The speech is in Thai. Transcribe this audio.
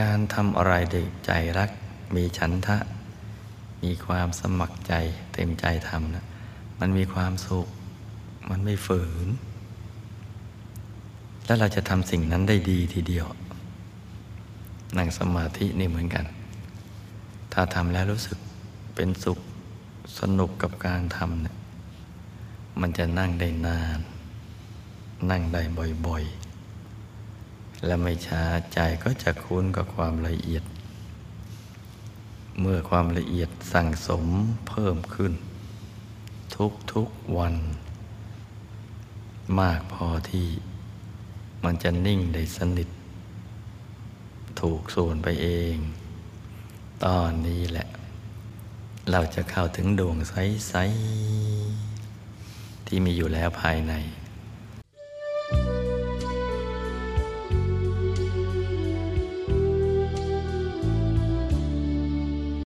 การทำอะไรด้วยใจรัก มีฉันทะ มีความสมัครใจเต็มใจทำนะมันมีความสุข มันไม่ฝืน แล้วเราจะทำสิ่งนั้นได้ดีทีเดียว นั่งสมาธินี่เหมือนกัน ถ้าทำแล้วรู้สึกเป็นสุขสนุกกับการทำเนี่ยมันจะนั่งได้นาน นั่งได้บ่อยๆ และไม่ช้าใจก็จะคุ้นกับความละเอียด เมื่อความละเอียดสั่งสมเพิ่มขึ้น ทุกๆวัน มากพอที่มันจะนิ่งได้สนิท ถูกส่วนไปเอง ตอนนี้แหละ เราจะเข้าถึงดวงใส ๆ ที่มีอยู่แล้วภายใน